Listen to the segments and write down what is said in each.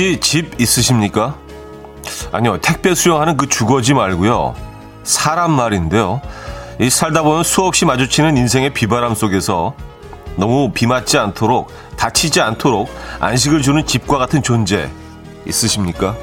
혹시 집 있으십니까? 아니요, 택배 수령하는 그 주거지 말고요. 사람 말인데요. 이 살다 보면 수없이 마주치는 인생의 비바람 속에서 너무 비 맞지 않도록 다치지 않도록 안식을 주는 집과 같은 존재 있으십니까?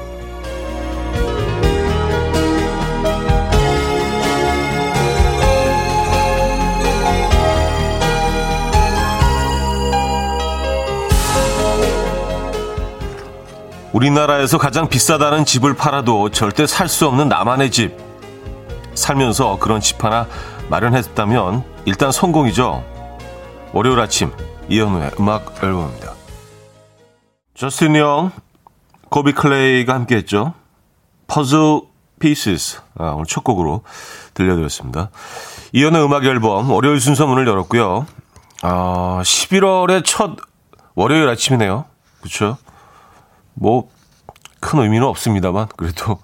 우리나라에서 가장 비싸다는 집을 팔아도 절대 살 수 없는 나만의 집. 살면서 그런 집 하나 마련했다면 일단 성공이죠. 월요일 아침 이현우의 음악 앨범입니다. 저스틴 영, 콜비 카레이가 함께했죠. Puzzle Pieces 아, 오늘 첫 곡으로 들려드렸습니다. 이현우의 음악 앨범 월요일 순서 문을 열었고요. 아, 11월의 첫 월요일 아침이네요. 그렇죠? 뭐, 큰 의미는 없습니다만, 그래도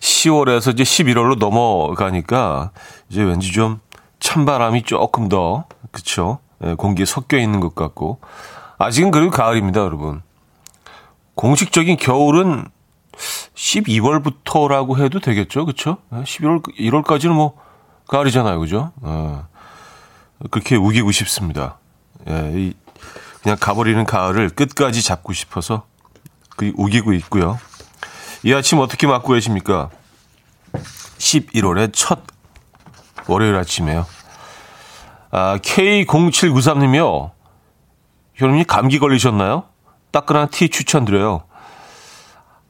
10월에서 이제 11월로 넘어가니까, 이제 왠지 좀 찬바람이 조금 더, 그쵸? 예, 공기에 섞여 있는 것 같고, 아직은 그래도 가을입니다, 여러분. 공식적인 겨울은 12월부터라고 해도 되겠죠, 그쵸? 11월, 예, 1월까지는 뭐, 가을이잖아요, 그죠? 어, 그렇게 우기고 싶습니다. 예, 그냥 가버리는 가을을 끝까지 잡고 싶어서 그 우기고 있고요. 이 아침 어떻게 맞고 계십니까? 11월의 첫 월요일 아침에요. 아, K0793님이요. 현우님 감기 걸리셨나요? 따끈한 티 추천드려요.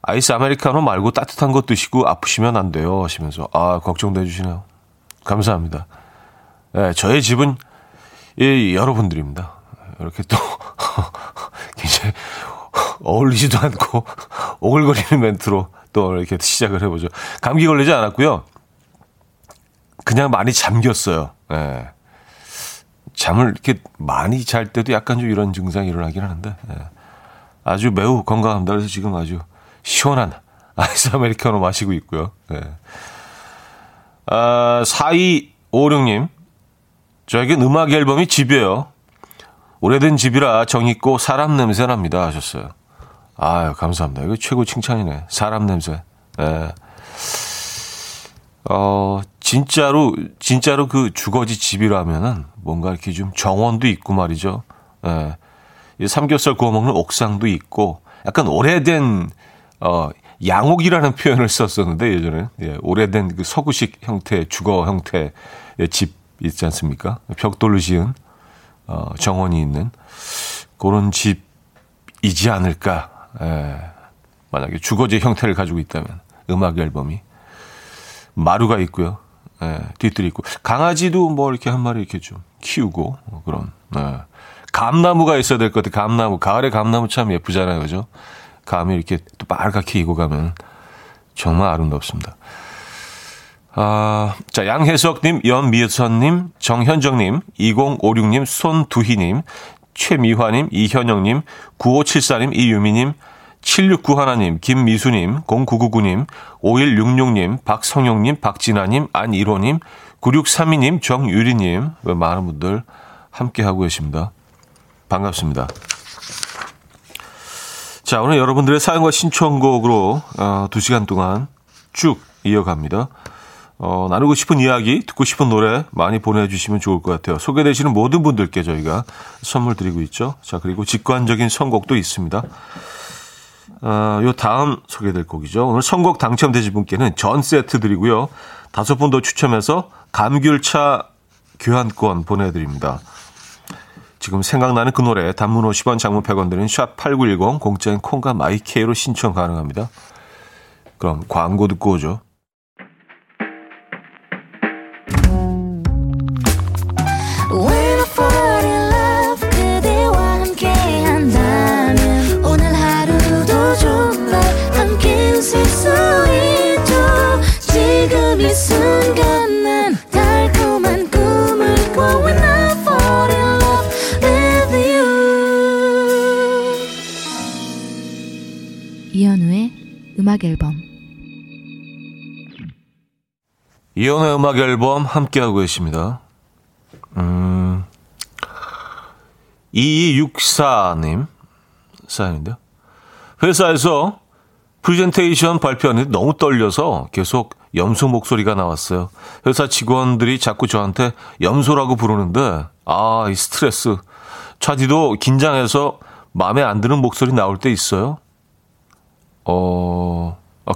아이스 아메리카노 말고 따뜻한 거 드시고 아프시면 안 돼요. 하시면서 아 걱정도 해주시네요. 감사합니다. 네, 저의 집은 예, 여러분들입니다. 이렇게 또 굉장히 어울리지도 않고 오글거리는 멘트로 또 이렇게 시작을 해보죠. 감기 걸리지 않았고요. 그냥 많이 잠겼어요. 예. 잠을 이렇게 많이 잘 때도 약간 좀 이런 증상이 일어나긴 하는데 예. 아주 매우 건강합니다. 그래서 지금 아주 시원한 아이스 아메리카노 마시고 있고요. 예. 아, 4256님. 저에겐 음악 앨범이 집이에요. 오래된 집이라 정있고 사람 냄새 납니다. 하셨어요. 아유, 감사합니다. 이거 최고 칭찬이네. 사람 냄새. 예. 어, 진짜로, 진짜로 그 주거지 집이라면은 뭔가 이렇게 좀 정원도 있고 말이죠. 예. 이 삼겹살 구워 먹는 옥상도 있고 약간 오래된, 어, 양옥이라는 표현을 썼었는데 예전에. 예, 오래된 그 서구식 형태, 주거 형태의 집 있지 않습니까? 벽돌로 지은, 어, 정원이 있는 그런 집이지 않을까 예. 만약에 주거지 형태를 가지고 있다면 음악 앨범이 마루가 있고요. 예, 뒤뜰이 있고 강아지도 뭐 이렇게 한 마리 이렇게 좀 키우고 뭐 그런 예. 감나무가 있어야 될 것 같아요. 감나무 가을에 감나무 참 예쁘잖아요, 그죠? 감이 이렇게 또 빨갛게 익어가면 정말 아름답습니다. 아, 자, 양혜석님, 연미선님, 정현정님, 2056님, 손두희님, 최미화님, 이현영님, 9574님, 이유미님, 7691님, 김미수님, 0999님, 5166님, 박성용님, 박진아님, 안일호님, 9632님, 정유리님, 많은 분들 함께하고 계십니다. 반갑습니다. 자, 오늘 여러분들의 사연과 신청곡으로 어, 2시간 동안 쭉 이어갑니다. 어, 나누고 싶은 이야기, 듣고 싶은 노래 많이 보내주시면 좋을 것 같아요. 소개되시는 모든 분들께 저희가 선물 드리고 있죠. 자, 그리고 직관적인 선곡도 있습니다. 어, 요 다음 소개될 곡이죠. 오늘 선곡 당첨되신 분께는 전 세트 드리고요. 다섯 분 더 추첨해서 감귤차 교환권 보내드립니다. 지금 생각나는 그 노래 단문 50원 장문 100원 드는 샵8910 공짜인 콩과 마이케이로 신청 가능합니다. 그럼 광고 듣고 오죠. 음악 앨범 이연의 음악 앨범 함께하고 계십니다. 음, 2264님 사연인데요. 회사에서 프레젠테이션 발표하는데 너무 떨려서 계속 염소 목소리가 나왔어요. 회사 직원들이 자꾸 저한테 염소라고 부르는데, 아, 이 스트레스. 차디도 긴장해서 마음에 안 드는 목소리 나올 때 있어요? 어, 아,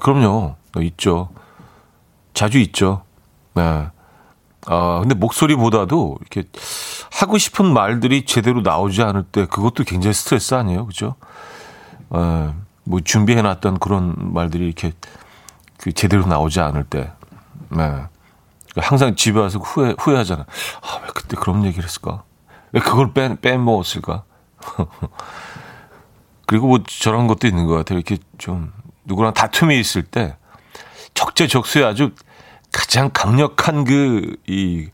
그럼요. 있죠. 자주 있죠. 네. 아, 근데 목소리보다도 이렇게 하고 싶은 말들이 제대로 나오지 않을 때 그것도 굉장히 스트레스 아니에요? 그죠? 예, 뭐 준비해놨던 그런 말들이 이렇게 그 제대로 나오지 않을 때. 네. 항상 집에 와서 후회, 후회하잖아. 아, 왜 그때 그런 얘기를 했을까? 왜 그걸 빼, 빼먹었을까? 그리고 뭐 저런 것도 있는 것 같아요. 이렇게 좀 누구랑 다툼이 있을 때 적재적소에 아주 가장 강력한 그, 이,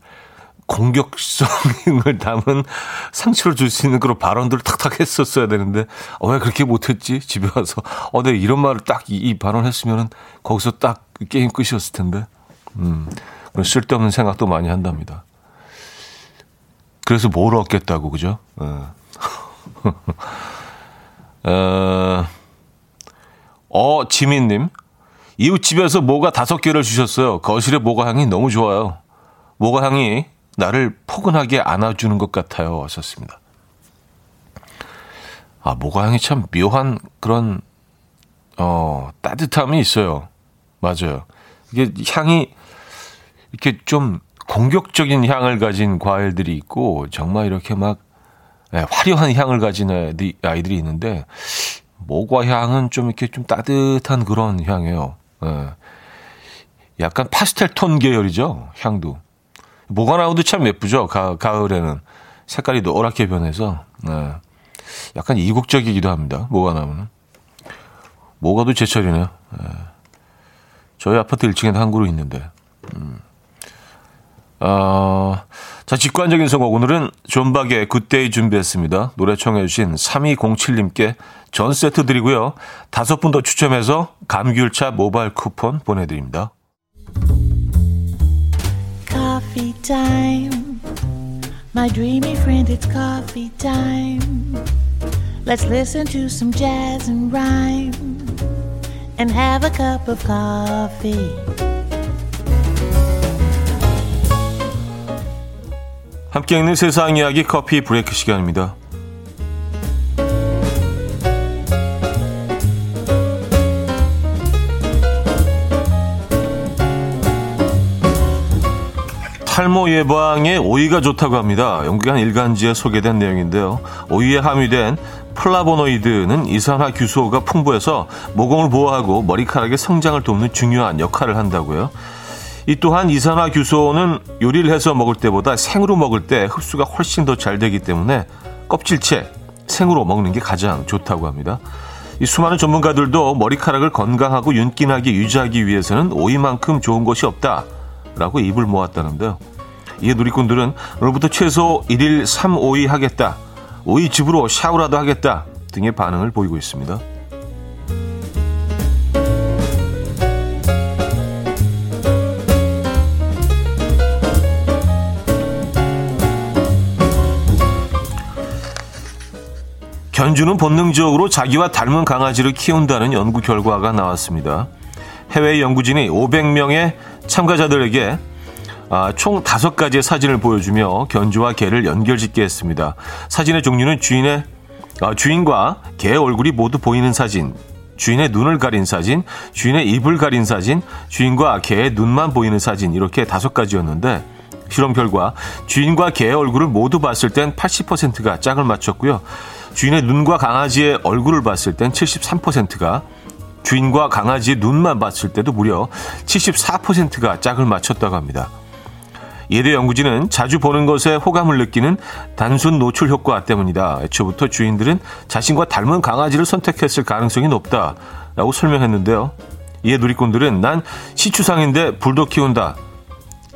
공격성을 담은 상처를 줄 수 있는 그런 발언들을 탁탁 했었어야 되는데, 어, 왜 그렇게 못했지? 집에 와서. 어, 내가 이런 말을 딱 이, 이 발언 했으면은 거기서 딱 게임 끝이었을 텐데. 음, 쓸데없는 생각도 많이 한답니다. 그래서 뭘 얻겠다고, 그죠? 어, 어, 어 지민님. 이웃집에서 모가 다섯 개를 주셨어요. 거실에 모가 향이 너무 좋아요. 모가 향이 나를 포근하게 안아주는 것 같아요. 하셨습니다. 아, 모가 향이 참 묘한 그런, 어, 따뜻함이 있어요. 맞아요. 이게 향이 이렇게 좀 공격적인 향을 가진 과일들이 있고, 정말 이렇게 막, 네, 화려한 향을 가진 아이들이 있는데, 모과 향은 좀 이렇게 좀 따뜻한 그런 향이에요. 예. 약간 파스텔 톤 계열이죠. 향도. 모가 나오도 참 예쁘죠. 가, 가을에는. 색깔이 노랗게 변해서. 예. 약간 이국적이기도 합니다. 모가 나오는. 모과도 제철이네요. 예. 저희 아파트 1층에는 한 그루 있는데. 음. 어, 자, 직관적인 선곡. 오늘은 존박의 Good Day 준비했습니다. 노래 청해주신 3207님께 전 세트 드리고요. 다섯 분 더 추첨해서 감귤차 모바일 쿠폰 보내드립니다. Coffee time. My dreamy friend, it's coffee time. Let's listen to some jazz and rhyme and have a cup of coffee. 함께 있는 세상 이야기 커피 브레이크 시간입니다. 탈모 예방에 오이가 좋다고 합니다. 영국 한 일간지에 소개된 내용인데요. 오이에 함유된 플라보노이드는 이산화 규소가 풍부해서 모공을 보호하고 머리카락의 성장을 돕는 중요한 역할을 한다고요. 이 또한 이산화 규소는 요리를 해서 먹을 때보다 생으로 먹을 때 흡수가 훨씬 더 잘 되기 때문에 껍질째 생으로 먹는 게 가장 좋다고 합니다. 이 수많은 전문가들도 머리카락을 건강하고 윤기나게 유지하기 위해서는 오이만큼 좋은 것이 없다라고 입을 모았다는데요. 이에 누리꾼들은 오늘부터 최소 1일 3오이 하겠다, 오이즙으로 샤워라도 하겠다 등의 반응을 보이고 있습니다. 견주는 본능적으로 자기와 닮은 강아지를 키운다는 연구 결과가 나왔습니다. 해외 연구진이 500명의 참가자들에게 아, 총 5가지의 사진을 보여주며 견주와 개를 연결짓게 했습니다. 사진의 종류는 주인의 아, 주인과 개의 얼굴이 모두 보이는 사진, 주인의 눈을 가린 사진, 주인의 입을 가린 사진, 주인과 개의 눈만 보이는 사진 이렇게 다섯 가지였는데 실험 결과 주인과 개의 얼굴을 모두 봤을 땐 80%가 짝을 맞췄고요. 주인의 눈과 강아지의 얼굴을 봤을 땐 73%가 주인과 강아지의 눈만 봤을 때도 무려 74%가 짝을 맞췄다고 합니다. 예대 연구진은 자주 보는 것에 호감을 느끼는 단순 노출 효과 때문이다. 애초부터 주인들은 자신과 닮은 강아지를 선택했을 가능성이 높다라고 설명했는데요. 이에 누리꾼들은 난 시추상인데 불도 키운다.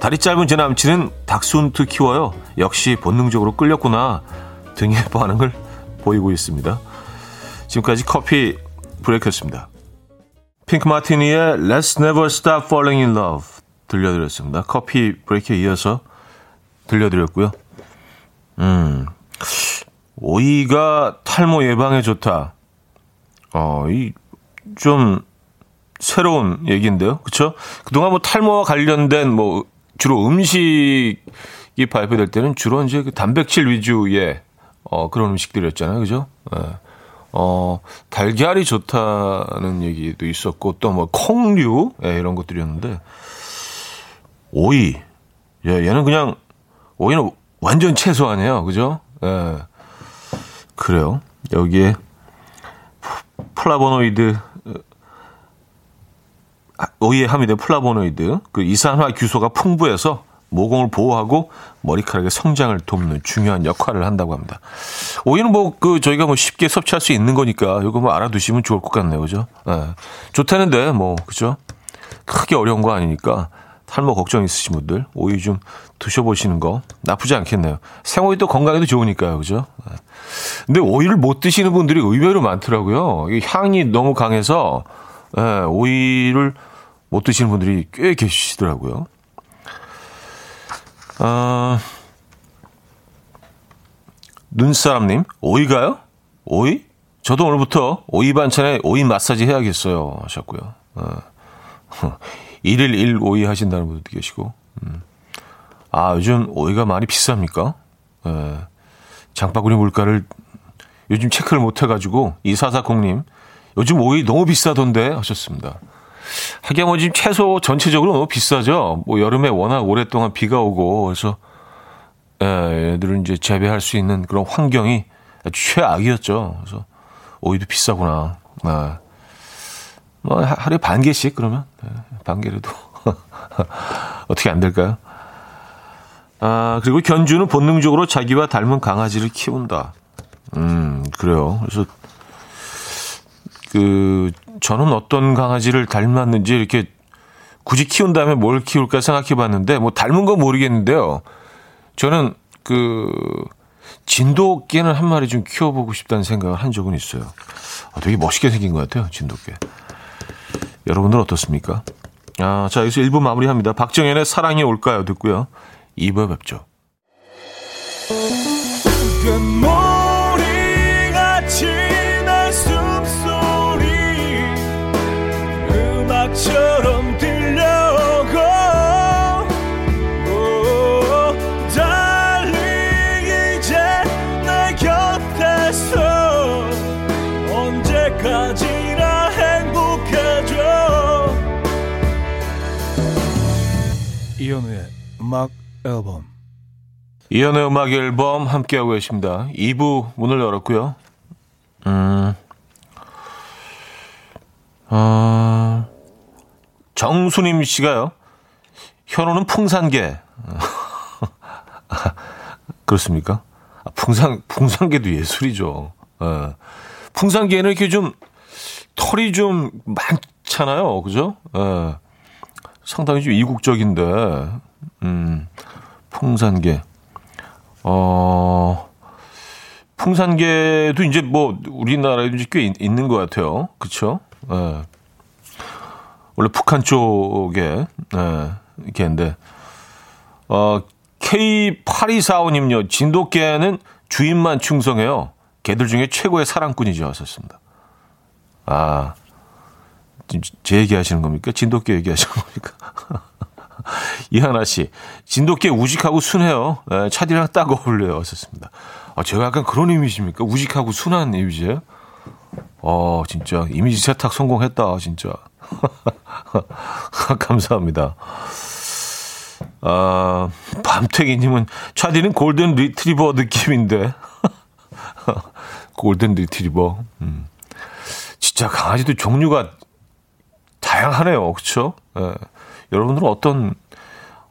다리 짧은 제 남친은 닥순트 키워요. 역시 본능적으로 끌렸구나. 등의 반응을 보이고 있습니다. 지금까지 커피 브레이크였습니다. 핑크 마티니의 Let's Never Stop Falling in Love 들려드렸습니다. 커피 브레이크에 이어서 들려드렸고요. 음, 오이가 탈모 예방에 좋다. 어, 이, 좀, 새로운 얘기인데요. 그쵸? 그동안 뭐 탈모와 관련된 뭐, 주로 음식이 발표될 때는 주로 이제 그 단백질 위주의, 어, 그런 음식들이었잖아요. 그죠? 예. 어, 달걀이 좋다는 얘기도 있었고, 또 뭐, 콩류, 예, 이런 것들이었는데, 오이. 예, 얘는 그냥, 오이는 완전 채소 아니에요. 그죠? 예. 그래요. 여기에 플라보노이드 아, 오이에 함유된 플라보노이드 그 이산화 규소가 풍부해서 모공을 보호하고 머리카락의 성장을 돕는 중요한 역할을 한다고 합니다. 오이는 뭐 그 저희가 뭐 쉽게 섭취할 수 있는 거니까 이거 뭐 알아두시면 좋을 것 같네요, 그죠? 예. 좋다는데 뭐 그죠? 크게 어려운 거 아니니까 탈모 걱정 있으신 분들 오이 좀 드셔보시는 거 나쁘지 않겠네요. 생오이도 건강에도 좋으니까요, 그죠? 예. 근데 오이를 못 드시는 분들이 의외로 많더라고요. 이 향이 너무 강해서 예, 오이를 못 드시는 분들이 꽤 계시더라고요. 아, 눈사람님, 오이가요? 오이? 저도 오늘부터 오이 반찬에 오이 마사지 해야겠어요. 하셨고요. 어. 1일 1 오이 하신다는 분도 계시고. 음. 아, 요즘 오이가 많이 비쌉니까? 예. 장바구니 물가를 요즘 체크를 못 해가지고, 이사사공님, 요즘 오이 너무 비싸던데 하셨습니다. 하긴 뭐 지금 채소 전체적으로 너무 비싸죠. 뭐 여름에 워낙 오랫동안 비가 오고 그래서 예, 애들은 이제 재배할 수 있는 그런 환경이 최악이었죠. 그래서 오이도 비싸구나. 아. 뭐 하루에 반 개씩 그러면 네, 반 개라도 어떻게 안 될까요? 아 그리고 견주는 본능적으로 자기와 닮은 강아지를 키운다. 음 그래요. 그래서 그 저는 어떤 강아지를 닮았는지 이렇게 굳이 키운 다음에 뭘 키울까 생각해 봤는데 뭐 닮은 건 모르겠는데요. 저는 그 진돗개는 한 마리 좀 키워보고 싶다는 생각을 한 적은 있어요. 아, 되게 멋있게 생긴 것 같아요, 진돗개. 여러분들 어떻습니까? 아, 자, 여기서 1부 마무리합니다. 박정현의 사랑이 올까요? 듣고요. 2부에 뵙죠. 음악 앨범 이현우의 음악 앨범 함께하고 계십니다. 2부 문을 열었고요. 음, 어, 정수님 씨가요. 현우는 풍산개. 그렇습니까? 아, 풍산, 풍산개도 예술이죠. 예. 풍산개는 이렇게 좀 털이 좀 많잖아요. 그죠? 예. 상당히 좀 이국적인데, 음, 풍산개. 어, 풍산개도 이제 뭐 우리나라에도 꽤 있, 는것 같아요. 그쵸? 예. 원래 북한 쪽에, 예, 개인데, 어, K8245님요, 진돗개는 주인만 충성해요. 개들 중에 최고의 사랑꾼이죠. 하셨습니다. 아, 제 얘기 하시는 겁니까? 진돗개 얘기 하시는 겁니까? 이하나 씨, 진돗개 우직하고 순해요. 네, 차디랑 딱 어울려요. 하셨습니다. 아, 제가 약간 그런 이미지입니까? 우직하고 순한 이미지예요? 어, 진짜 이미지 세탁 성공했다, 진짜. 감사합니다. 아, 밤탱이님은 차디는 골든 리트리버 느낌인데. 골든 리트리버. 음. 진짜 강아지도 종류가 다양하네요. 그렇죠? 예. 여러분들은 어떤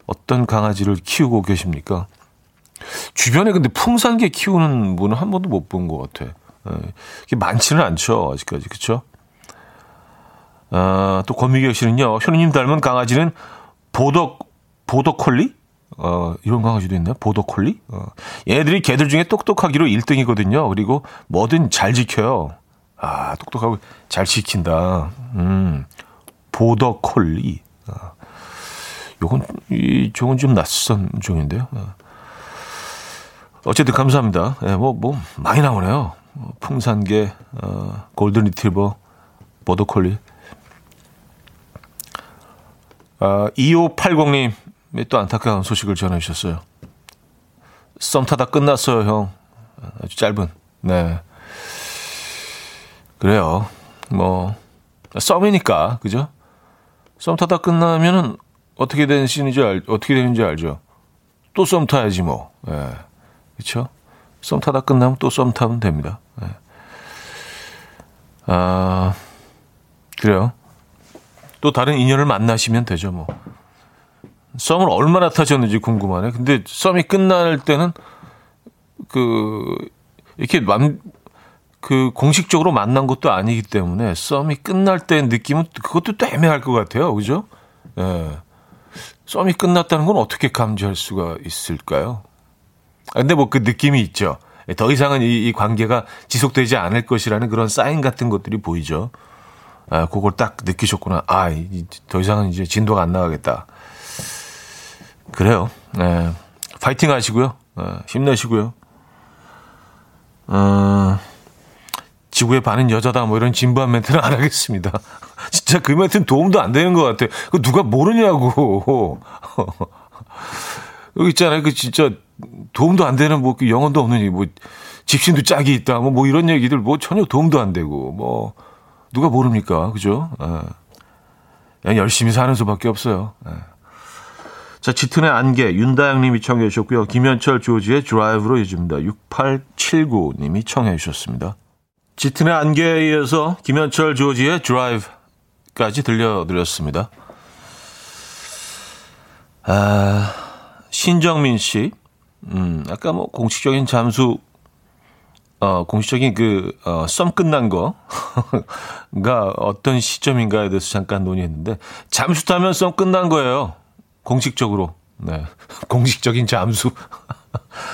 어떤 강아지를 키우고 계십니까? 주변에 근데 풍산개 키우는 분은 한 번도 못 본 것 같아. 예. 이게 많지는 않죠. 아직까지. 그렇죠? 아, 또 권미경 씨는요. 현우님 닮은 강아지는 보더 보더콜리? 어, 이런 강아지도 있나요? 보더콜리? 어. 얘들이 개들 중에 똑똑하기로 1등이거든요. 그리고 뭐든 잘 지켜요. 아, 똑똑하고 잘 지킨다. 음. 보더 콜리. 아, 요건, 이 종은 좀 낯선 종인데요. 아. 어쨌든 감사합니다. 예, 뭐, 뭐, 많이 나오네요. 어, 풍산개, 어, 골든 리트리버, 보더콜리. 아, 2580님, 또 안타까운 소식을 전해주셨어요. 썸 타다 끝났어요, 형. 아주 짧은. 네. 그래요. 뭐, 썸이니까, 그죠? 썸 타다 끝나면은 어떻게 되는지 알, 어떻게 되는지 알죠? 또 썸 타야지 뭐. 예. 그쵸? 썸 타다 끝나면 또 썸 타면 됩니다. 예. 아, 그래요. 또 다른 인연을 만나시면 되죠, 뭐. 썸을 얼마나 타셨는지 궁금하네. 근데 썸이 끝날 때는 그 이렇게 만, 그 공식적으로 만난 것도 아니기 때문에 썸이 끝날 때 느낌은 그것도 또 애매할 것 같아요. 그죠? 예. 썸이 끝났다는 건 어떻게 감지할 수가 있을까요? 아, 근데 뭐 그 느낌이 있죠. 더 이상은 이, 이, 관계가 지속되지 않을 것이라는 그런 사인 같은 것들이 보이죠. 아, 그걸 딱 느끼셨구나. 아, 더 이상은 이제 진도가 안 나가겠다. 그래요. 네. 파이팅 하시고요. 네, 힘내시고요. 어, 지구의 반은 여자다 뭐 이런 진부한 멘트는 안 하겠습니다. 진짜 그 멘트는 도움도 안 되는 것 같아요. 그 누가 모르냐고. 여기 있잖아요. 그 진짜 도움도 안 되는 뭐그 영혼도 없는 뭐 집신도 짝이 있다 뭐, 뭐 이런 얘기들 뭐 전혀 도움도 안 되고 뭐 누가 모릅니까 그죠? 예. 그냥 열심히 사는 수밖에 없어요. 예. 자, 짙은의 안개, 윤다영님이 청해 주셨고요. 김현철 조지의 드라이브로 이어집니다. 6879님이 청해 주셨습니다. 짙은의 안개에 이어서 김현철 조지의 드라이브까지 들려드렸습니다. 아, 신정민 씨, 음, 아까 뭐 공식적인 잠수, 어, 공식적인 그, 어, 썸 끝난 거가 어떤 시점인가에 대해서 잠깐 논의했는데, 잠수 타면 썸 끝난 거예요. 공식적으로. 네. 공식적인 잠수.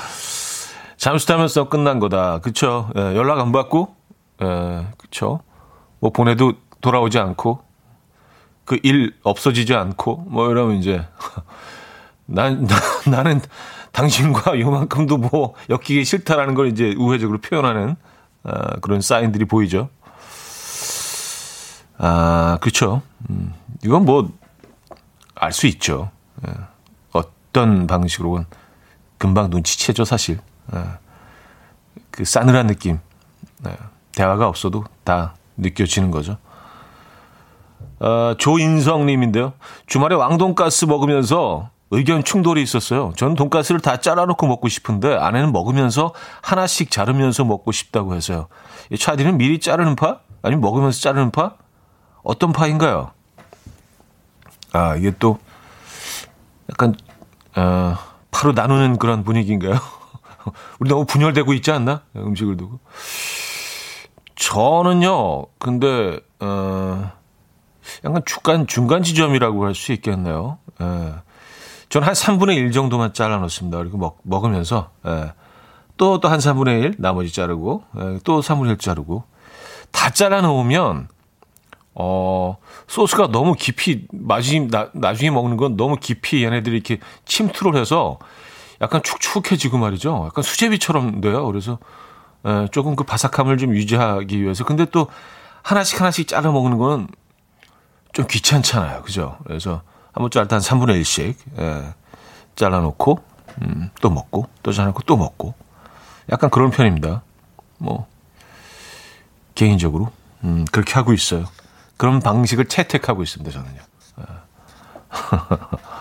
잠수 타면 썸 끝난 거다. 그쵸? 예, 연락 안 받고, 예, 그쵸? 뭐 보내도 돌아오지 않고, 그 일 없어지지 않고, 뭐 이러면 이제, 난, 나, 나는 당신과 요만큼도 뭐 엮이기 싫다라는 걸 이제 우회적으로 표현하는 아, 그런 사인들이 보이죠. 아, 그렇죠. 음, 이건 뭐 알 수 있죠. 예. 어떤 방식으로건 금방 눈치채죠, 사실. 예. 그 싸늘한 느낌. 예. 대화가 없어도 다 느껴지는 거죠. 어, 조인성님인데요. 주말에 왕돈가스 먹으면서 의견 충돌이 있었어요. 저는 돈가스를 다 잘라놓고 먹고 싶은데 아내는 먹으면서 하나씩 자르면서 먹고 싶다고 해서요. 이 차디는 미리 자르는 파? 아니면 먹으면서 자르는 파? 어떤 파인가요? 아, 이게 또 약간 어, 파로 나누는 그런 분위기인가요? 우리 너무 분열되고 있지 않나? 음식을 두고. 저는요, 근데, 어, 약간 중간, 중간 지점이라고 할 수 있겠네요. 예. 저는 한 3분의 1 정도만 잘라 놓습니다. 그리고 먹, 먹으면서, 예. 또, 또 한 3분의 1 나머지 자르고, 예. 또 3분의 1 자르고. 다 잘라 놓으면, 어, 소스가 너무 깊이, 마지, 나, 나중에 먹는 건 너무 깊이 얘네들이 이렇게 침투를 해서 약간 축축해지고 말이죠. 약간 수제비처럼 돼요. 그래서, 예, 조금 그 바삭함을 좀 유지하기 위해서. 근데 또 하나씩 하나씩 잘라 먹는 거는 좀 귀찮잖아요. 그죠? 그래서 한번 짤때 한 3분의 1씩 예, 잘라놓고 음, 또 먹고 또 잘라놓고 또 먹고 약간 그런 편입니다. 뭐 개인적으로 음, 그렇게 하고 있어요. 그런 방식을 채택하고 있습니다. 저는요. 예.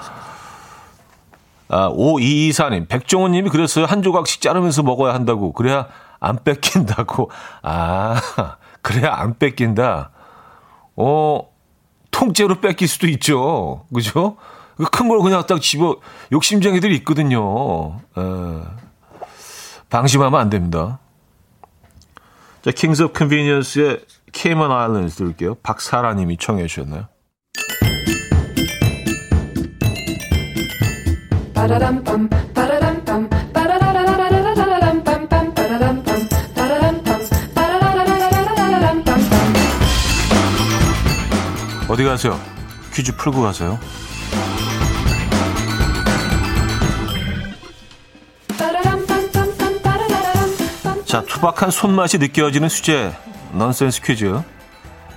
아, 5224님, 백종원 님이 그랬어요. 한 조각씩 자르면서 먹어야 한다고. 그래야 안 뺏긴다고. 아, 그래야 안 뺏긴다. 어, 통째로 뺏길 수도 있죠. 그죠? 큰 걸 그냥 딱 집어, 욕심쟁이들이 있거든요. 에. 방심하면 안 됩니다. 자, Kings of Convenience의 Cayman Islands 들을게요. 박사라 님이 청해 주셨나요? 어디 가세요? 퀴즈 풀고 가세요. 자, 투박한 손맛이 느껴지는 수제 넌센스 퀴즈.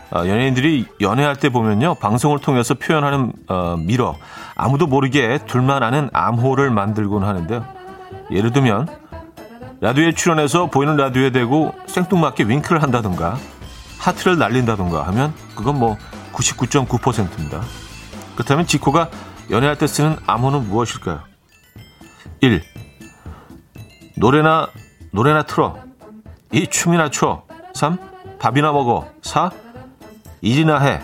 아, 연예인들이 연애할 때 보면요. 방송을 통해서 표현하는 어, 밀어. 아무도 모르게 둘만 아는 암호를 만들곤 하는데요. 예를 들면 라디오에 출연해서 보이는 라디오에 대고 생뚱맞게 윙크를 한다든가 하트를 날린다든가 하면 그건 뭐 99.9%입니다. 그렇다면 지코가 연애할 때 쓰는 암호는 무엇일까요? 1. 노래나 노래나 틀어. 2. 춤이나 춰. 3. 밥이나 먹어. 4. 일이나 해.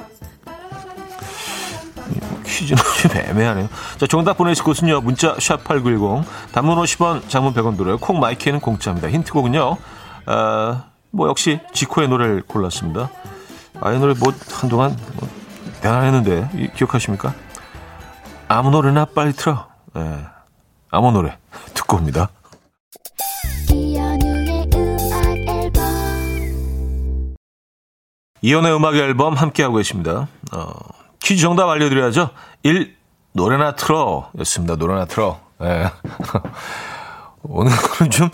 퀴즈는 좀 애매하네요. 자, 정답 보내실 곳은요. 문자 샵8910 단문 50원, 장문 100원 들어요. 콩 마이 K는 공짜입니다. 힌트곡은요. 어, 뭐 역시 지코의 노래를 골랐습니다. 아, 이 노래 뭐 한동안 뭐 변화했는데 기억하십니까? 아무 노래나 빨리 틀어. 네. 아무 노래 듣고 옵니다. 이연의 음악 앨범 함께하고 계십니다. 어, 퀴즈 정답 알려드려야죠. 1. 노래나 틀어. 였습니다. 노래나 틀어. 네. 오늘은 좀,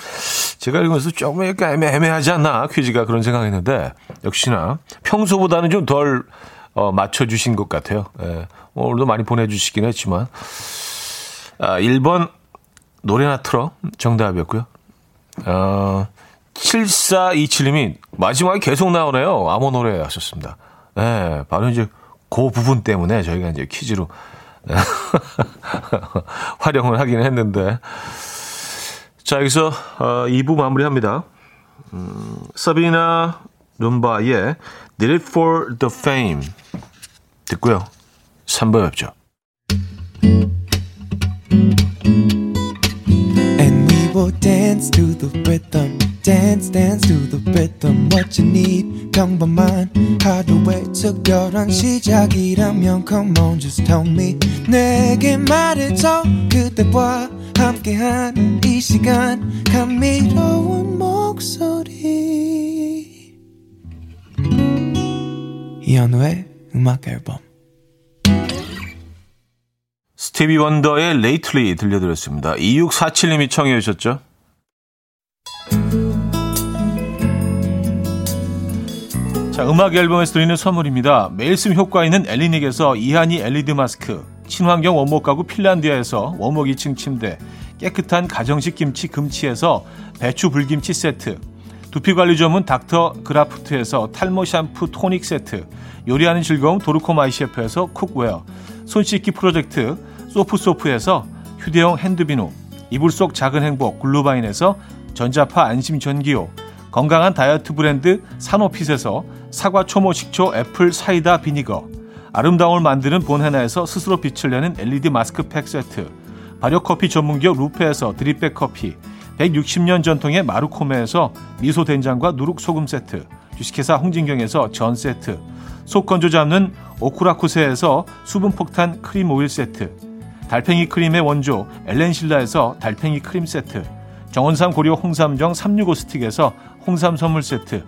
제가 읽으면서 조금 약간 애매, 애매 하지 않나, 퀴즈가 그런 생각했는데, 역시나 평소보다는 좀 덜, 어, 맞춰주신 것 같아요. 예. 오늘도 많이 보내주시긴 했지만. 아, 1번, 노래나 틀어. 정답이었고요. 어, 7427님이 마지막에 계속 나오네요. 아무 노래 하셨습니다. 네, 바로 이제 그 부분 때문에 저희가 이제 퀴즈로 활용을 하긴 했는데. 자, 여기서 어, 2부 마무리합니다. 음, 서비나 룸바의 Did It For The Fame 듣고요. 3부 뵙죠. Will dance to the rhythm dance dance to the rhythm what you need 평범한 하루의 특별한 시작이라면 come on just tell me 내게 말해줘 그대와 함께한 이 시간 감미로운 목소리 이현우의 음악 앨범 스티비 원더의 Lately 들려드렸습니다. 2647님이 청해 주셨죠? 자, 음악 앨범에서 드리는 선물입니다. 매일 쓴 효과 있는 엘리닉에서 이하니 LED 마스크, 친환경 원목 가구 핀란디아에서 원목 2층 침대, 깨끗한 가정식 김치 금치에서 배추 불김치 세트, 두피 관리 전문 닥터 그라프트에서 탈모 샴푸 토닉 세트, 요리하는 즐거움 도르코 마이셰프에서 cookware, 손 씻기 프로젝트 소프소프에서 휴대용 핸드비누, 이불 속 작은 행복 글루바인에서 전자파 안심 전기요, 건강한 다이어트 브랜드 사노핏에서 사과 초모 식초 apple cider vinegar 아름다움을 만드는 본헤나에서 스스로 빛을 내는 LED 마스크팩 세트 발효커피 전문기업 루페에서 drip bag 커피 160년 전통의 마루코메에서 미소된장과 누룩소금 세트 주식회사 홍진경에서 전 세트 속 건조 잡는 오쿠라쿠세에서 수분폭탄 크림 오일 세트 달팽이 크림의 원조 엘렌실라에서 달팽이 크림 세트 정원삼 고려 홍삼정 365 스틱에서 홍삼 선물 세트,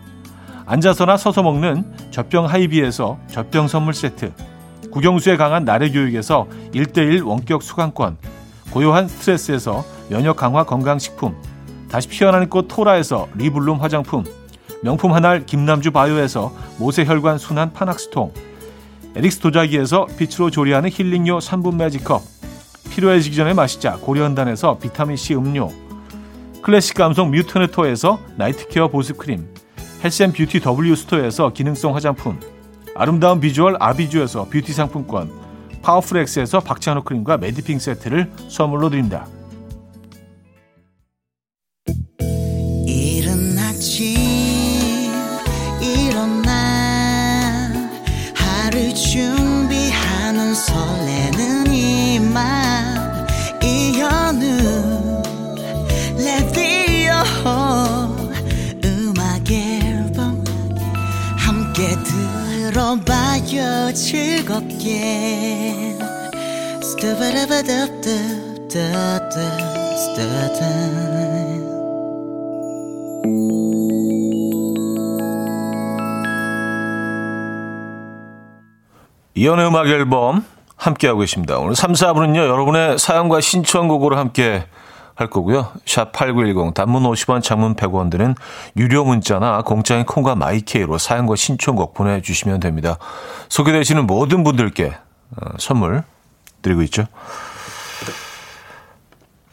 앉아서나 서서 먹는 젖병 하이비에서 젖병 선물 세트, 국영수에 강한 나래 교육에서 1대1 원격 수강권, 고요한 스트레스에서 면역 강화 건강식품, 다시 피어나는 꽃 토라에서 리블룸 화장품, 명품 한알 김남주 바이오에서 모세혈관 순환 파낙스통, 에릭스 도자기에서 빛으로 조리하는 힐링요 3분 magic cup, 필요해지기 전에 마시자 고려한단에서 비타민C 음료, 클래식 감성 뮤트네토에서 night care 보습크림, health and beauty W 스토어에서 기능성 화장품, 아름다운 비주얼 아비주에서 뷰티 상품권, 파워풀 엑스에서 박찬호 크림과 매디핑 세트를 선물로 드립니다. 즐겁게 이연의 음악 앨범 함께하고 계십니다. 오늘 3, 4분은요, 여러분의 사연과 신청곡으로 함께 할 거고요. 샵 8910 단문 50원 장문 100원 드는 유료 문자나 공짜인 콩과 마이케이로 사연과 신청곡 보내주시면 됩니다. 소개되시는 모든 분들께 어, 선물 드리고 있죠.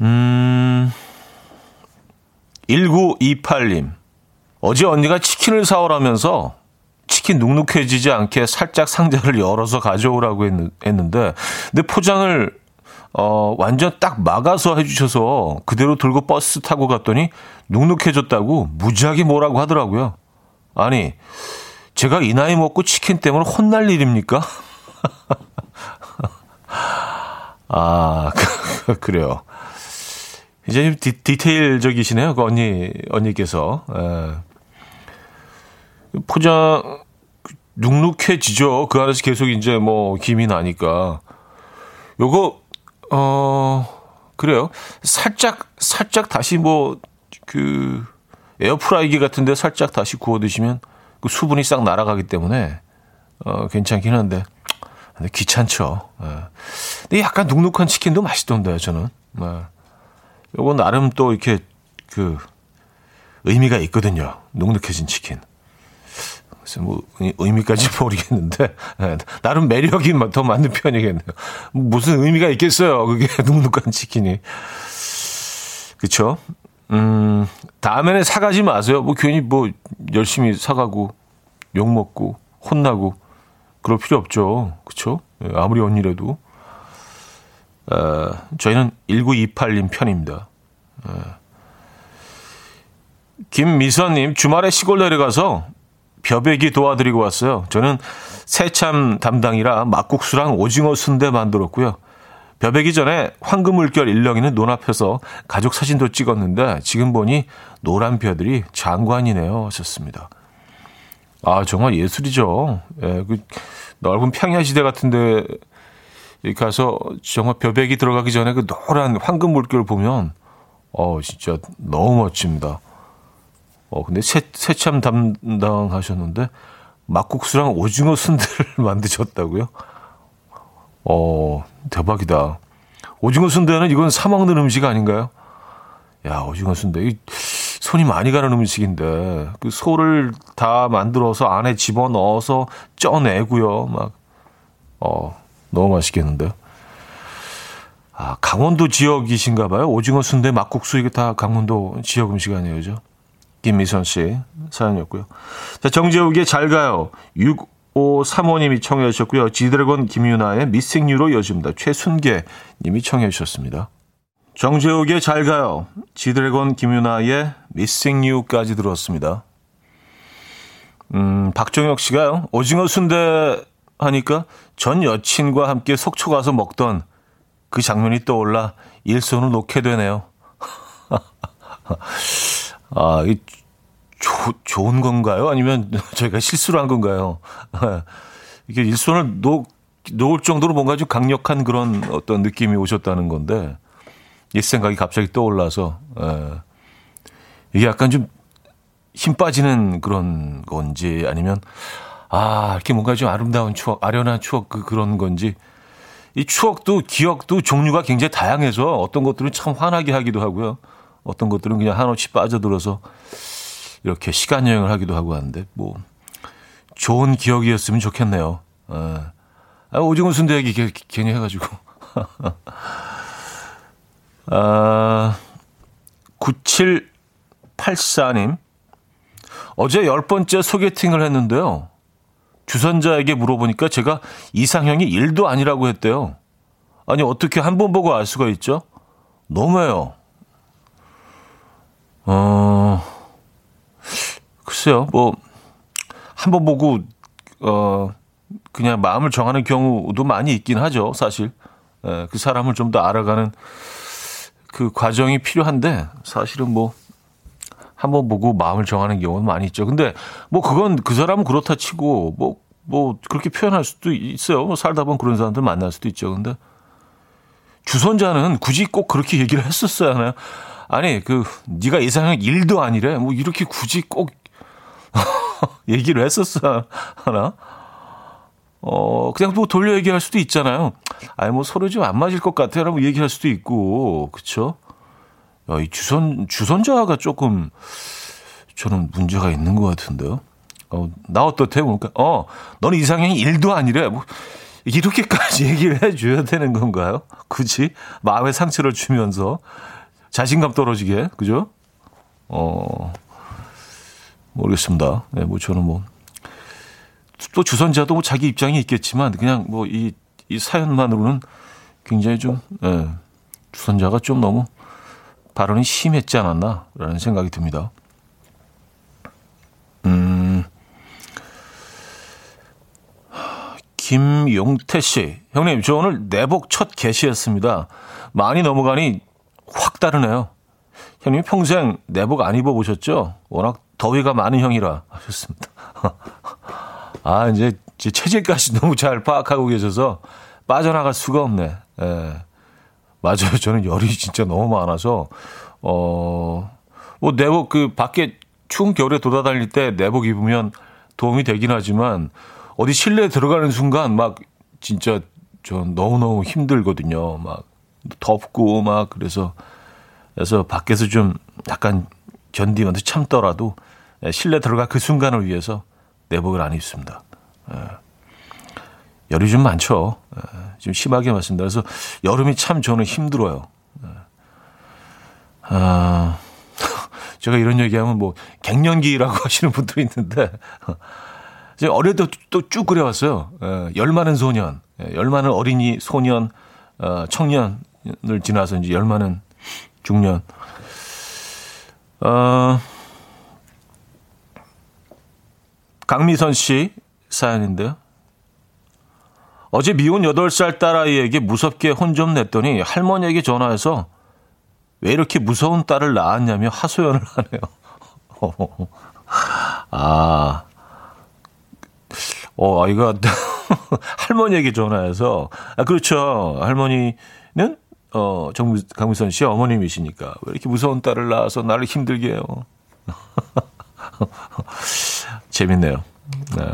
음, 1928님. 어제 언니가 치킨을 사오라면서 치킨 눅눅해지지 않게 살짝 상자를 열어서 가져오라고 했는데, 근데 포장을 어, 완전 딱 막아서 해주셔서 그대로 들고 버스 타고 갔더니 눅눅해졌다고 무지하게 뭐라고 하더라고요. 아니, 제가 이 나이 먹고 치킨 때문에 혼날 일입니까? 아, 그래요. 이제 좀 디, 디테일적이시네요. 그 언니, 언니께서. 에. 예. 포장, 눅눅해지죠. 그 안에서 계속 이제 뭐 김이 나니까. 요거, 어, 그래요. 살짝, 살짝 다시 뭐, 그, 에어프라이기 같은데 살짝 다시 구워 드시면 그 수분이 싹 날아가기 때문에, 어, 괜찮긴 한데, 근데 귀찮죠. 예. 근데 약간 눅눅한 치킨도 맛있던데요, 저는. 예. 요건 나름 또 이렇게 그 의미가 있거든요. 눅눅해진 치킨. 뭐 의미까지 모르겠는데 네, 나름 매력이 더 많은 편이겠네요. 무슨 의미가 있겠어요. 그게 눅눅한 치킨이. 그렇죠? 음, 다음에는 사가지 마세요. 뭐 괜히 뭐 열심히 사가고 욕 먹고 혼나고 그럴 필요 없죠. 그렇죠? 아무리 언니라도. 어, 저희는 1928님 편입니다. 어. 김미선님, 주말에 시골 내려가서 벼베기 도와드리고 왔어요. 저는 새참 담당이라 막국수랑 오징어 순대 만들었고요. 벼베기 전에 황금 물결 일렁이는 논앞에서 가족 사진도 찍었는데 지금 보니 노란 벼들이 장관이네요. 하셨습니다. 아, 정말 예술이죠. 예, 그 넓은 평야 시대 같은데 가서 정말 벼백이 들어가기 전에 그 노란 황금 물결 보면 어, 진짜 너무 멋집니다. 어, 근데 새, 새참 담당하셨는데 막국수랑 오징어 순대를 만드셨다고요? 어, 대박이다. 오징어 순대는 이건 사 먹는 음식 아닌가요? 야, 오징어 순대. 손이 많이 가는 음식인데, 그 소를 다 만들어서 안에 집어 넣어서 쪄내고요. 막, 어, 너무 맛있겠는데. 아, 강원도 지역이신가 봐요. 오징어 순대, 막국수, 이게 다 강원도 지역 음식 아니에요, 그죠? 김미선 씨 사연이었고요. 자, 정재욱의 잘 가요. 6535님이 청해 주셨고요. 지드래곤 김유나의 미싱 유로 이어집니다. 최순계 님이 청해 주셨습니다. 정재욱의 잘 가요. 지드래곤 김유나의 미싱 유까지 들었습니다. 음, 박정혁 씨가요. 오징어 순대 하니까 전 여친과 함께 속초 가서 먹던 그 장면이 떠올라 일손을 놓게 되네요. 아, 이 조, 좋은 건가요? 아니면 저희가 실수를 한 건가요? 이게 일손을 놓, 놓을 정도로 뭔가 좀 강력한 그런 어떤 느낌이 오셨다는 건데, 옛 생각이 갑자기 떠올라서, 예. 이게 약간 좀 힘 빠지는 그런 건지 아니면, 아, 이렇게 뭔가 좀 아름다운 추억, 아련한 추억 그, 그런 건지, 이 추억도 기억도 종류가 굉장히 다양해서 어떤 것들은 참 화나게 하기도 하고요. 어떤 것들은 그냥 한없이 빠져들어서 이렇게 시간 여행을 하기도 하고 하는데 뭐 좋은 기억이었으면 좋겠네요. 아, 아 오징어 순대 얘기 괜히 해가지고. 아, 9784님. 어제 열 번째 소개팅을 했는데요. 주선자에게 물어보니까 제가 이상형이 1도 아니라고 했대요. 아니, 어떻게 한 번 보고 알 수가 있죠? 너무해요. 어, 글쎄요, 뭐, 한번 보고, 어, 그냥 마음을 정하는 경우도 많이 있긴 하죠, 사실. 예, 그 사람을 좀 더 알아가는 그 과정이 필요한데, 사실은 뭐, 한번 보고 마음을 정하는 경우는 많이 있죠. 근데, 뭐, 그건 그 사람은 그렇다 치고, 뭐, 뭐, 그렇게 표현할 수도 있어요. 뭐 살다 보면 그런 사람들 만날 수도 있죠. 근데, 주선자는 굳이 꼭 그렇게 얘기를 했었어야 하나요? 아니 그 네가 이상형 1도 아니래. 뭐 이렇게 굳이 꼭 얘기를 했었어 하나? 어 그냥 뭐 돌려 얘기할 수도 있잖아요. 아니 뭐 서로 좀 안 맞을 것 같아라고 얘기할 수도 있고 그렇죠? 야, 이 주선, 주선자가 조금 저는 문제가 있는 것 같은데요. 어, 나 어떻대? 그러니까, 어, 너는 이상형이 1도 아니래. 뭐, 이렇게까지 얘기를 해줘야 되는 건가요? 굳이? 마음의 상처를 주면서 자신감 떨어지게, 그죠? 어, 모르겠습니다. 네, 뭐 저는 뭐, 또 주선자도 뭐 자기 입장이 있겠지만, 그냥 뭐 이, 이 사연만으로는 굉장히 좀, 예, 주선자가 좀 너무 발언이 심했지 않았나라는 생각이 듭니다. 음, 김용태 씨, 형님, 저 오늘 내복 첫 개시했습니다. 많이 넘어가니 확 다르네요. 형님 평생 내복 안 입어보셨죠? 워낙 더위가 많은 형이라 하셨습니다. 아, 이제 제 체질까지 너무 잘 파악하고 계셔서 빠져나갈 수가 없네. 예. 맞아요. 저는 열이 진짜 너무 많아서, 어, 뭐 내복 그 밖에 추운 겨울에 돌아다닐 때 내복 입으면 도움이 되긴 하지만 어디 실내에 들어가는 순간 막 진짜 저 너무너무 힘들거든요. 막 덥고 막 그래서 그래서 밖에서 좀 약간 견디면서 참더라도 실내 들어가 그 순간을 위해서 내복을 안 입습니다. 예. 열이 좀 많죠. 예. 좀 심하게 맞습니다. 그래서 여름이 참 저는 힘들어요. 예. 아, 제가 이런 얘기하면 뭐 갱년기라고 하시는 분들이 있는데 제가 어릴 때 또 쭉 그래왔어요. 열 많은 소년, 열 많은 어린이 소년, 어, 청년 을 지나서 이제 열 많은 중년. 어, 강미선 씨 사연인데요. 어제 미혼 8살 딸아이에게 무섭게 혼 좀 냈더니 할머니에게 전화해서 왜 이렇게 무서운 딸을 낳았냐며 하소연을 하네요. 아, 어, 아이가 할머니에게 전화해서, 아, 그렇죠. 할머니는 어, 정, 강미선 씨 어머님이시니까 왜 이렇게 무서운 딸을 낳아서 나를 힘들게 해요. 재밌네요. 네.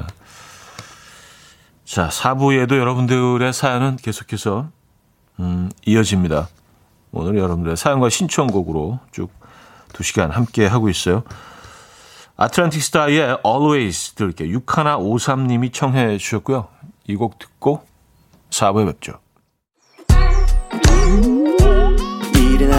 자, 4부에도 여러분들의 사연은 계속해서, 음, 이어집니다. 오늘 여러분들의 사연과 신청곡으로 쭉 2시간 함께 하고 있어요. 아틀란틱 스타의 Always 들을게요. 6153님이 청해 주셨고요. 이 곡 듣고 4부에 뵙죠.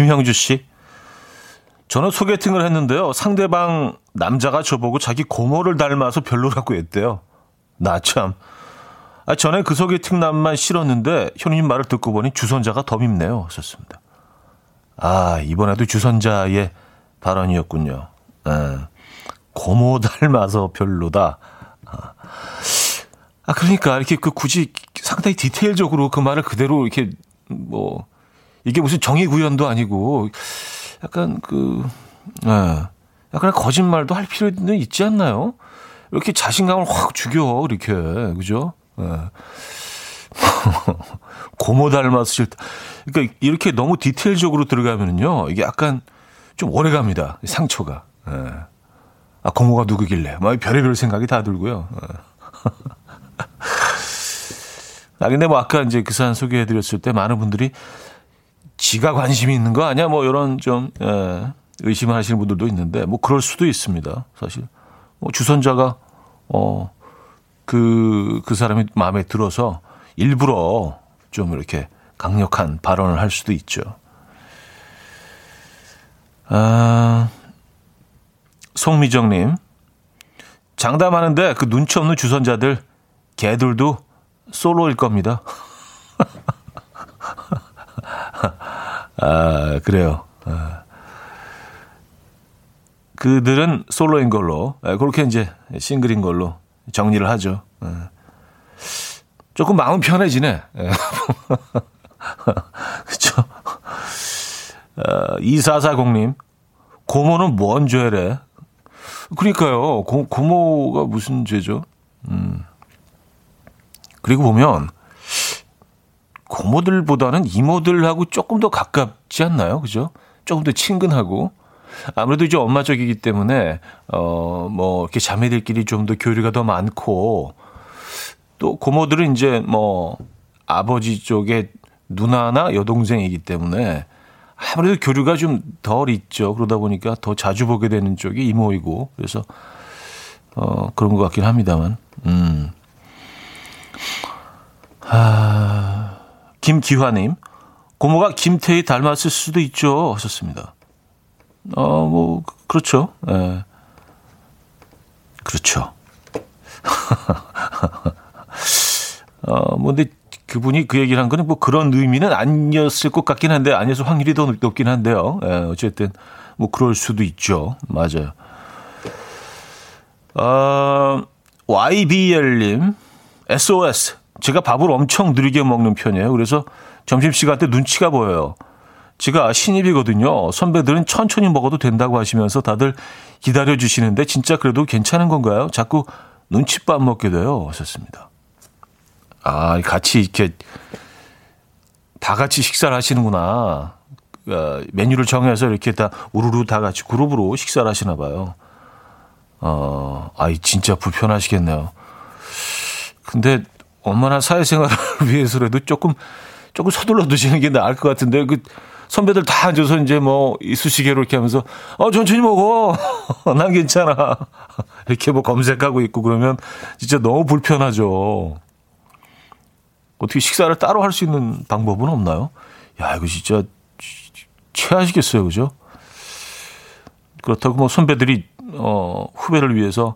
음, 김형주 씨. 저는 소개팅을 했는데요. 상대방 남자가 저보고 자기 고모를 닮아서 별로라고 했대요. 나 참. 아, 전에 그 소개팅 남만 싫었는데 현우님 말을 듣고 보니 주선자가 더 밉네요. 썼습니다. 아, 이번에도 주선자의 발언이었군요. 에, 고모 닮아서 별로다. 아. 아, 그러니까 이렇게 그 굳이 상당히 디테일적으로 그 말을 그대로 이렇게 뭐 이게 무슨 정의 구현도 아니고 약간 그 예. 약간 거짓말도 할 필요는 있지 않나요? 이렇게 자신감을 확 죽여 이렇게 그죠? 예. 고모 싫다. 그러니까 이렇게 너무 디테일적으로 들어가면은요 이게 약간 좀 오래 갑니다 상처가. 예. 아 고모가 누구길래? 막 별의별 생각이 다 들고요. 예. 아, 근데 뭐 아까 이제 그 사연 소개해드렸을 때 많은 분들이 지가 관심이 있는 거 아니야? 뭐 이런 좀, 예, 의심하시는 분들도 있는데 뭐 그럴 수도 있습니다. 사실. 뭐 주선자가, 어, 그, 그 사람이 마음에 들어서 일부러 좀 이렇게 강력한 발언을 할 수도 있죠. 아, 송미정님. 장담하는데 그 눈치 없는 주선자들, 개들도 솔로일 겁니다. 아, 그래요. 아. 그들은 솔로인 걸로, 아, 그렇게 이제 싱글인 걸로 정리를 하죠. 아. 조금 마음 편해지네. 예. 그쵸? 어, 2440님, 고모는 뭔 죄래? 그러니까요. 고, 고모가 무슨 죄죠? 음. 그리고 보면, 고모들보다는 이모들하고 조금 더 가깝지 않나요? 그죠? 조금 더 친근하고. 아무래도 이제 엄마 쪽이기 때문에, 어, 뭐, 이렇게 자매들끼리 좀 더 교류가 더 많고, 또 고모들은 이제 뭐, 아버지 쪽에 누나나 여동생이기 때문에, 아무래도 교류가 좀 덜 있죠. 그러다 보니까 더 자주 보게 되는 쪽이 이모이고, 그래서, 어, 그런 것 같긴 합니다만, 음. 아, 김기화님, 고모가 김태희 닮았을 수도 있죠. 하셨습니다. 어, 뭐, 그렇죠. 예. 네. 그렇죠. 어, 뭐, 근데 그분이 그 얘기를 한 거는 뭐 그런 의미는 아니었을 것 같긴 한데, 아니어서 확률이 더 높긴 한데요. 예, 어쨌든, 뭐, 그럴 수도 있죠. 맞아요. 어, YBL님, SOS. 제가 밥을 엄청 느리게 먹는 편이에요. 그래서 점심시간 때 눈치가 보여요. 제가 신입이거든요. 선배들은 천천히 먹어도 된다고 하시면서 다들 기다려 주시는데 진짜 그래도 괜찮은 건가요? 자꾸 눈치밥 먹게 돼요. 하셨습니다. 아, 같이 이렇게 다 같이 식사를 하시는구나. 어, 메뉴를 정해서 이렇게 다 우르르 다 같이 그룹으로 식사를 하시나 봐요. 어, 아이 진짜 불편하시겠네요. 근데 엄마나 사회생활을 위해서라도 조금 조금 서둘러 두시는 게 나을 것 같은데 그 선배들 다 앉아서 이제 뭐 이쑤시개로 이렇게 하면서 어 천천히 먹어 난 괜찮아 이렇게 뭐 검색하고 있고 그러면 진짜 너무 불편하죠. 어떻게 식사를 따로 할 수 있는 방법은 없나요? 야 이거 진짜 최하시겠어요, 그죠? 그렇다고 뭐 선배들이 어 후배를 위해서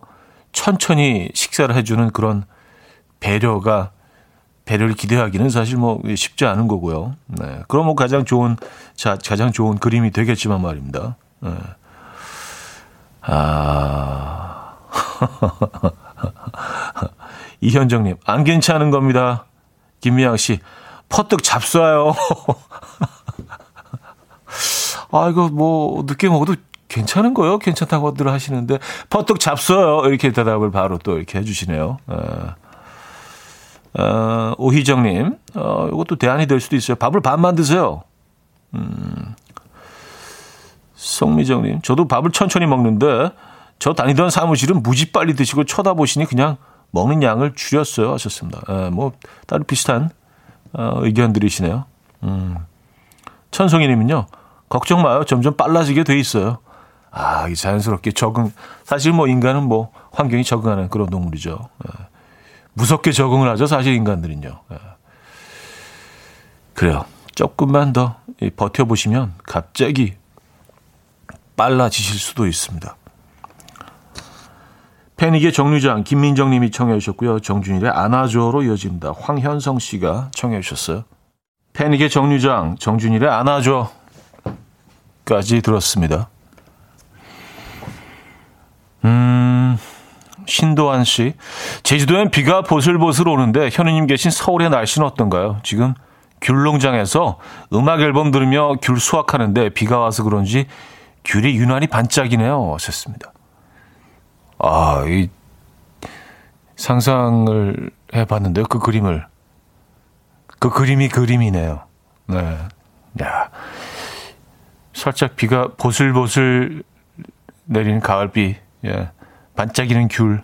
천천히 식사를 해주는 그런 배려가 배려를 기대하기는 사실 뭐 쉽지 않은 거고요. 네. 그럼 뭐 가장 좋은 자, 가장 좋은 그림이 되겠지만 말입니다. 네. 아. 이현정님, 안 괜찮은 겁니다. 김미양 씨, 퍼뜩 잡숴요. 아, 이거 뭐, 늦게 먹어도 괜찮은 거요? 괜찮다고들 하시는데, 퍼뜩 잡숴요. 이렇게 대답을 바로 또 이렇게 해주시네요. 네. 어, 오희정님, 어, 이것도 대안이 될 수도 있어요. 밥을 반만 드세요. 음, 송미정님, 저도 밥을 천천히 먹는데, 저 다니던 사무실은 무지 빨리 드시고 쳐다보시니 그냥 먹는 양을 줄였어요. 하셨습니다. 에, 뭐, 다른 비슷한 어, 의견들이시네요. 음. 천송이님은요, 걱정 마요. 점점 빨라지게 돼 있어요. 아, 이 자연스럽게 적응. 사실 뭐 인간은 뭐 환경이 적응하는 그런 동물이죠. 에. 무섭게 적응을 하죠, 사실 인간들은요. 예. 그래요. 조금만 더 버텨보시면 갑자기 빨라지실 수도 있습니다. 패닉의 정류장 김민정 님이 청해 주셨고요. 정준일의 안아줘로 이어집니다. 황현성 씨가 청해 주셨어요. 패닉의 정류장 정준일의 안아줘까지 들었습니다. 음... 신도환 씨. 제주도엔 비가 보슬보슬 오는데 현우님 계신 서울의 날씨는 어떤가요? 지금 귤농장에서 음악 앨범 들으며 귤 수확하는데 비가 와서 그런지 귤이 유난히 반짝이네요. 하셨습니다. 아, 이 상상을 해 봤는데요. 그 그림을. 그 그림이 그림이네요. 네. 야. 살짝 비가 보슬보슬 내리는 가을비. 예. 반짝이는 귤.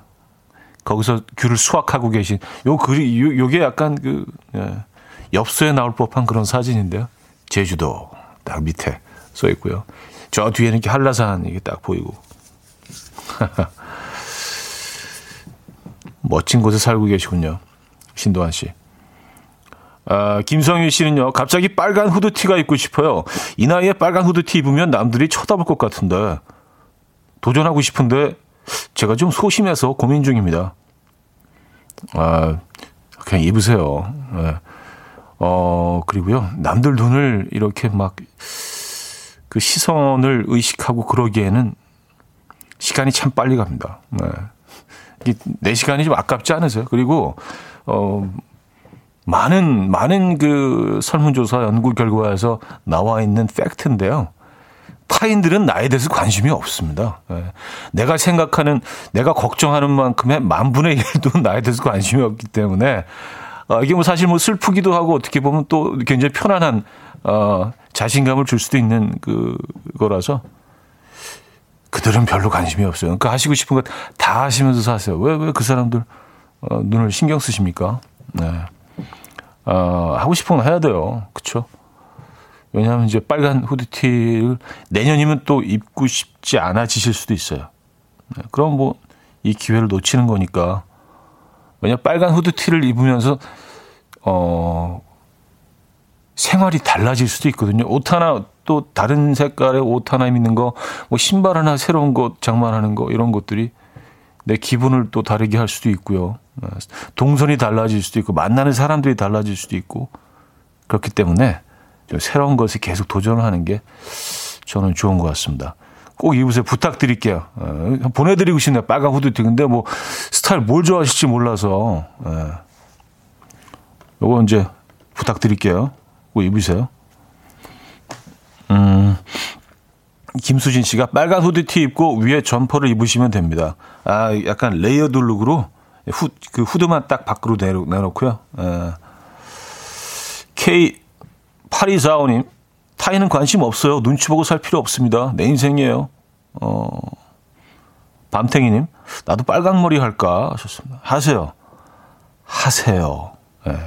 거기서 귤을 수확하고 계신 요 글이 요, 요게 약간 그 예, 엽서에 나올 법한 그런 사진인데요. 제주도 딱 밑에 써 있고요. 저 뒤에는 이렇게 한라산 이게 딱 보이고. 멋진 곳에 살고 계시군요. 신도환 씨. 아, 김성윤 씨는요, 갑자기 빨간 후드티가 입고 싶어요. 이 나이에 빨간 후드티 입으면 남들이 쳐다볼 것 같은데, 도전하고 싶은데, 제가 좀 소심해서 고민 중입니다. 아, 그냥 입으세요. 네. 어, 그리고요. 남들 눈을 이렇게 막 그 시선을 의식하고 그러기에는 시간이 참 빨리 갑니다. 네. 내 시간이 좀 아깝지 않으세요? 그리고, 어, 많은 많은 그 설문조사 연구 결과에서 나와 있는 팩트인데요. 타인들은 나에 대해서 관심이 없습니다. 예. 내가 생각하는, 내가 걱정하는 만큼의 만 분의 일도 나에 대해서 관심이 없기 때문에, 어, 이게 뭐 사실 뭐 슬프기도 하고 어떻게 보면 또 굉장히 편안한, 어, 자신감을 줄 수도 있는 그, 거라서, 그들은 별로 관심이 없어요. 그러니까 하시고 싶은 것 다 하시면서 사세요. 왜, 왜 그 사람들, 어, 눈을 신경 쓰십니까? 네. 어, 하고 싶은 건 해야 돼요. 그쵸? 왜냐하면 이제 빨간 후드티를 내년이면 또 입고 싶지 않아지실 수도 있어요. 네, 그럼 뭐 이 기회를 놓치는 거니까. 왜냐 빨간 후드티를 입으면서 어 생활이 달라질 수도 있거든요. 옷 하나 또 다른 색깔의 옷 하나 입는 거, 뭐 신발 하나 새로운 것 장만하는 거 이런 것들이 내 기분을 또 다르게 할 수도 있고요. 네, 동선이 달라질 수도 있고 만나는 사람들이 달라질 수도 있고 그렇기 때문에 새로운 것에 계속 도전을 하는 게 저는 좋은 것 같습니다. 꼭 입으세요. 부탁드릴게요. 어, 보내드리고 싶네요. 빨간 후드티. 근데 뭐 스타일 뭘 좋아하실지 몰라서. 예. 요거 이제 부탁드릴게요. 꼭 입으세요. 음, 김수진 씨가 빨간 후드티 입고 위에 점퍼를 입으시면 됩니다. 아, 약간 layered look으로 후, 그 후드만 딱 밖으로 내놓고요. 예. K 8245님, 타인은 관심 없어요. 눈치 보고 살 필요 없습니다. 내 인생이에요. 어, 밤탱이님, 나도 빨강머리 할까 하셨습니다. 하세요. 하세요. 예.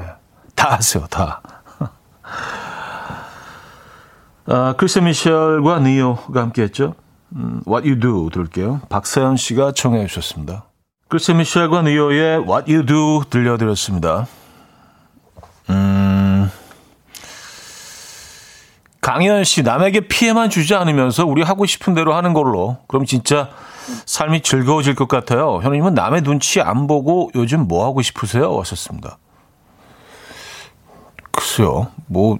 다 하세요, 다. 아, 크리셋 미셸과 니오가 함께 했죠. 음, What You Do 들을게요. 박사연 씨가 청해 주셨습니다. 크리셋 미셸과 니오의 What You Do 들려드렸습니다. 음, 강현 씨, 남에게 피해만 주지 않으면서 우리 하고 싶은 대로 하는 걸로. 그럼 진짜 삶이 즐거워질 것 같아요. 현우님은 남의 눈치 안 보고 요즘 뭐 하고 싶으세요? 하셨습니다. 글쎄요. 뭐,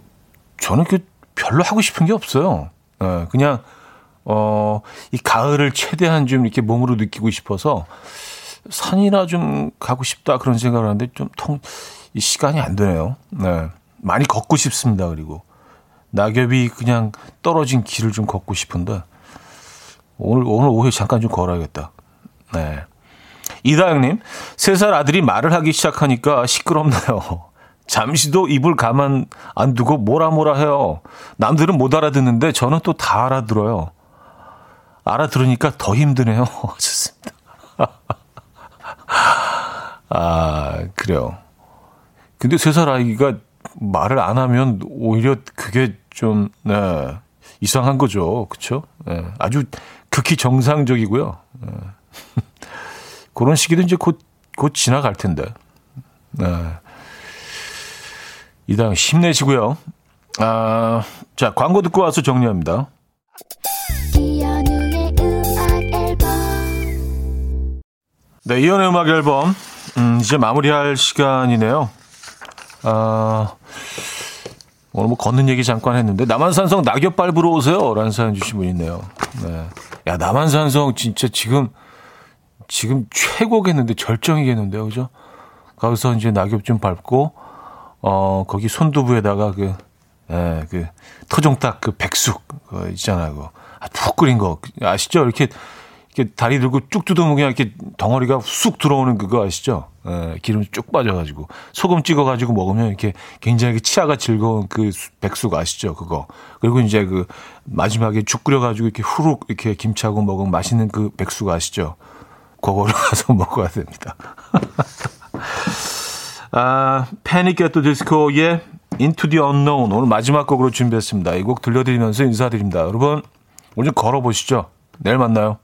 저는 그 별로 하고 싶은 게 없어요. 네, 그냥, 어, 이 가을을 최대한 좀 이렇게 몸으로 느끼고 싶어서 산이나 좀 가고 싶다 그런 생각을 하는데 좀 통, 이 시간이 안 되네요. 네. 많이 걷고 싶습니다. 그리고. 낙엽이 그냥 떨어진 길을 좀 걷고 싶은데 오늘 오늘 오후에 잠깐 좀 걸어야겠다. 네. 이다영님, 세 살 아들이 말을 하기 시작하니까 시끄럽네요. 잠시도 입을 가만 안 두고 뭐라 뭐라 해요. 남들은 못 알아듣는데 저는 또 다 알아들어요. 알아들으니까 더 힘드네요. 좋습니다. 아, 그래요. 근데 세 살 아이가 말을 안 하면 오히려 그게 좀, 네, 이상한 거죠. 그쵸? 네, 아주 극히 정상적이고요. 네. 그런 시기도 이제 곧, 곧 지나갈 텐데. 네. 이당 힘내시고요. 아, 자, 광고 듣고 와서 정리합니다. 네, 이연의 음악 앨범. 음, 이제 마무리할 시간이네요. 아, 오늘 뭐 걷는 얘기 잠깐 했는데 남한산성 낙엽 밟으러 오세요. 라는 사연 주신 분 있네요. 네. 야, 남한산성 진짜 지금 지금 최고겠는데 절정이겠는데요. 그죠? 거기서 이제 낙엽 좀 밟고 어, 거기 손두부에다가 그 예, 그 토종닭 그 백숙 그 있잖아요. 그거. 아, 푹 끓인 거 아시죠? 이렇게 이렇게 다리 들고 쭉 뜯어먹으면 이렇게 덩어리가 쑥 들어오는 그거 아시죠? 예, 기름 쭉 빠져가지고 소금 찍어가지고 먹으면 이렇게 굉장히 치아가 즐거운 그 백숙 아시죠? 그거 그리고 이제 그 마지막에 죽 끓여가지고 이렇게 후룩 이렇게 김치하고 먹으면 맛있는 그 백숙 아시죠? 그거를 가서 먹어야 됩니다. 아, 패닉 앳더 디스코의 Into the Unknown 오늘 마지막 곡으로 준비했습니다. 이 곡 들려드리면서 인사드립니다. 여러분 오늘 걸어보시죠. 내일 만나요.